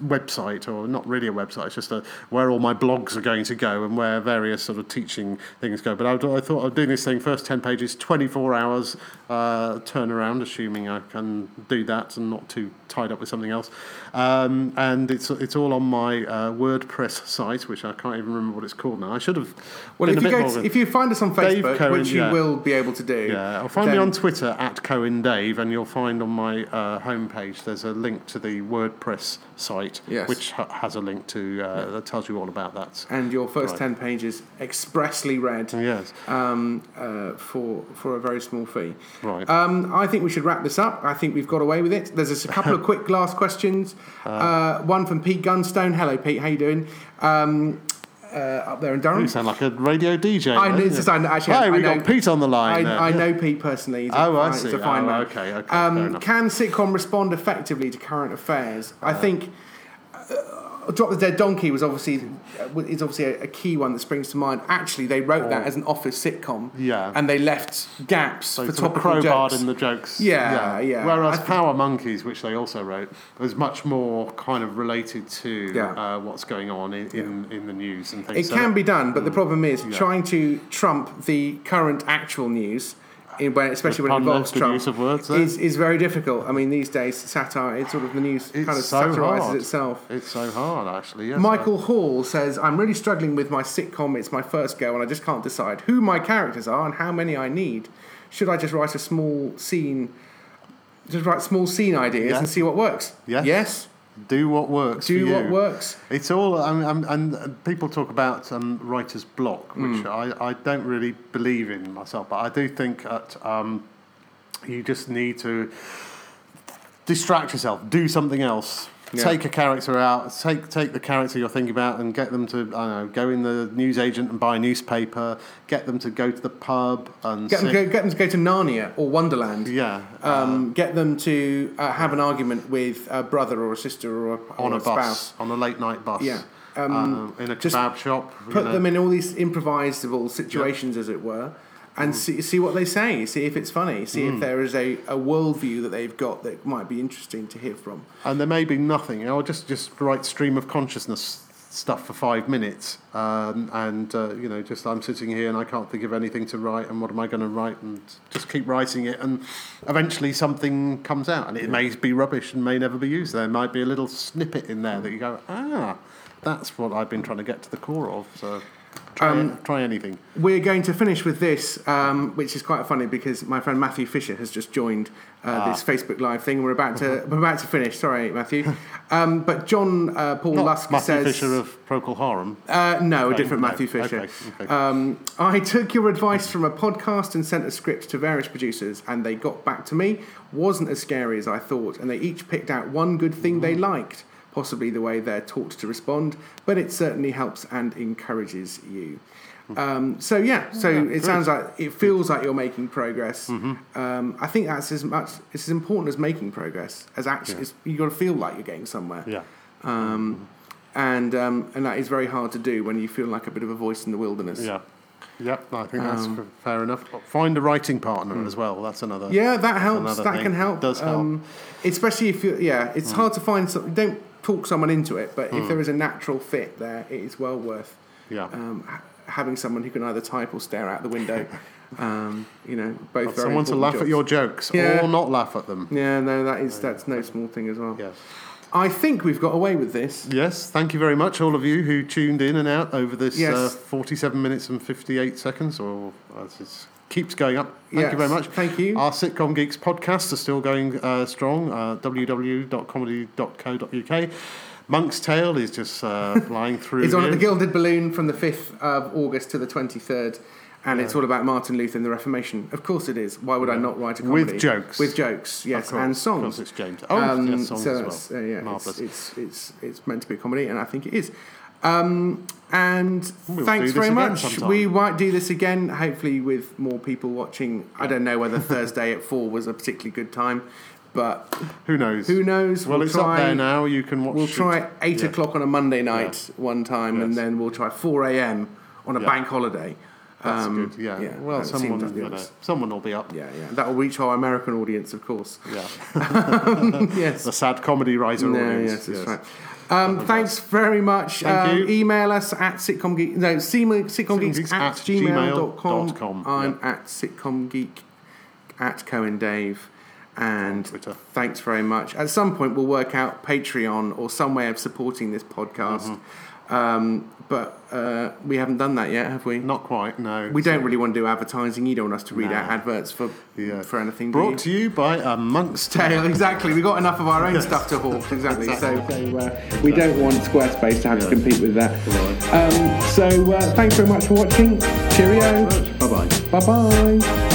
website, or not really a website. It's just a, where all my blogs are going to go and where various sort of teaching things go. But I, I thought of doing this thing first ten pages, 24 hours uh, turnaround, assuming I can do that and not too tied up with something else. Um, and it's it's all on my uh, WordPress site, which I can't even remember what it's called now. I should have. Well, if you go, to, if you find us on Facebook, Cohen, which you yeah. will be able to do, Yeah, or find me on Twitter at Cohen Dave, and you'll find on my uh, homepage there's a link to the WordPress site, Yes. which ha- has a link to uh, that tells you all about that. and your first Right. ten pages expressly read Yes, um, uh, for for a very small fee. right. Um, I think we should wrap this up. I think we've got away with it. There's a couple of quick last questions. Uh, one from Pete Gunstone. Hello, Pete. How you doing? Um, uh, uh, up there in Durham. You sound like a radio DJ. I know, it's actually, Hey, I we know- got Pete on the line. I, I know Pete personally. He's Oh, I see. He's a fine Oh, man. okay, okay, Um, can sitcom respond effectively to current affairs? I think. Drop the Dead Donkey was obviously uh, is obviously a, a key one that springs to mind. Actually, they wrote that as an office sitcom, Yeah. and they left gaps So for topical crowbarred jokes. in the jokes. Yeah, yeah. Whereas I thi- Power Monkeys, which they also wrote, was much more kind of related to Yeah. uh, what's going on in, in, in the news and things. It So can be done, but the problem is Yeah. trying to trump the current actual news, when, especially when it involves Trump, words is, is very difficult. I mean, these days, satire, it's sort of the news It's kind of so satirises hard. itself. It's so hard, actually. Yes, Michael Hall says, I'm really struggling with my sitcom. It's my first go, and I just can't decide who my characters are and how many I need. Should I just write a small scene, just write small scene ideas Yes. and see what works? Yes. Yes. Do what works. Do what works. It's all, um, and people talk about um, writer's block, which Hmm. I, I don't really believe in myself, but I do think that um, you just need to distract yourself, do something else. Yeah. Take a character out. Take take the character you're thinking about and get them to I don't know go in the newsagent and buy a newspaper. Get them to go to the pub and Get them, go, get them to go to Narnia or Wonderland. yeah Um, get them to uh, have an argument with a brother or a sister or a, on or a a bus spouse. on a late night bus. Yeah. Um, in a kebab shop. you Put know. them in all these improvisable situations, as it were, and see, see what they say. See if it's funny. See if there is a, a worldview that they've got that might be interesting to hear from. and there may be nothing. You know, just just write stream of consciousness stuff for five minutes, um, and uh, you know, just I'm sitting here and I can't think of anything to write, and what am I going to write? And just keep writing it, and eventually something comes out, and it may be rubbish and may never be used. There might be a little snippet in there that you go, ah, that's what I've been trying to get to the core of. So try Um, try anything. We're going to finish with this, um, which is quite funny because my friend Matthew Fisher has just joined uh, this Facebook Live thing. We're about to we're about to finish. Sorry, Matthew. Um, but John uh, Paul Not Lusk Matthew says Fisher of Procol Harum. Uh, no, a different no, Matthew Fisher. okay, okay. Um, I took your advice from a podcast and sent a script to various producers, and they got back to me. Wasn't as scary as I thought, and they each picked out one good thing they liked, possibly the way they're taught to respond, but it certainly helps and encourages you. Um, so yeah, so it sounds like it feels like you're making progress. Um, I think that's as much it's as important as making progress as actually it's, you got to feel like you're getting somewhere Yeah. um, and um, and that is very hard to do when you feel like a bit of a voice in the wilderness. Yeah. Yep, I think that's f- fair enough. Find a writing partner as well. That's another. Um, Yeah, that helps. That thing. can help. Does help. Um, especially if you, yeah, it's hard to find. Some, don't talk someone into it, but if there is a natural fit there, it is well worth yeah. um, ha- having someone who can either type or stare out the window. um, you know, both. very Someone to laugh at your jokes Yeah. or not laugh at them. Yeah, no, that is that's no small thing as well. Yes. I think we've got away with this. Yes, thank you very much, all of you who tuned in and out over this Yes. uh, 47 minutes and 58 seconds, or as it keeps going up. Thank Yes, you very much. thank you. Our Sitcom Geeks podcast are still going uh, strong. Uh, www.comedy.co.uk. Monk's Tale is just uh, flying through. It's on at the Gilded Balloon from the 5th of August to the 23rd, and it's all about Martin Luther and the Reformation. Of course it is. Why would I not write a comedy? With jokes. With jokes, yes, course, and songs. it's James. Oh, Um, yes, songs so as well. uh, yeah, Marvellous. it's, it's, it's, it's meant to be a comedy, and I think it is. Um, and We'll thanks very much. We might do this again, hopefully with more people watching. I don't know whether Thursday at four was a particularly good time, but Who knows? who knows? Well, we'll it's try, up there now. You can watch We'll try eight Yeah. o'clock on a Monday night one time, and then we'll try four a.m. on a Yeah. bank holiday. That's Um, good. Yeah. yeah, well, someone, you know, someone will be up. Yeah, yeah, that will reach our American audience, of course. Yeah. yes. the sad comedy writer No, audience. yes, that's right. Um, thanks very much. Thank um, you. Email us at sitcomgeek. No, sitcomgeeks Sitcomgeeks at, at gmail.com. gmail.com, I'm at sitcomgeek at Cohen Dave. And Twitter. thanks very much. At some point, we'll work out Patreon or some way of supporting this podcast. Mm-hmm. Um, but uh, we haven't done that yet, have we? Not quite. No. We don't really want to do advertising. You don't want us to read No. out adverts for Yeah. for anything. do you? Brought to you by a monk's tail. Exactly. We got enough of our own stuff to hawk. Exactly. So, so uh, we don't want Squarespace to have to compete with that. Um, so uh, thanks very much for watching. Cheerio. Bye bye. Bye bye.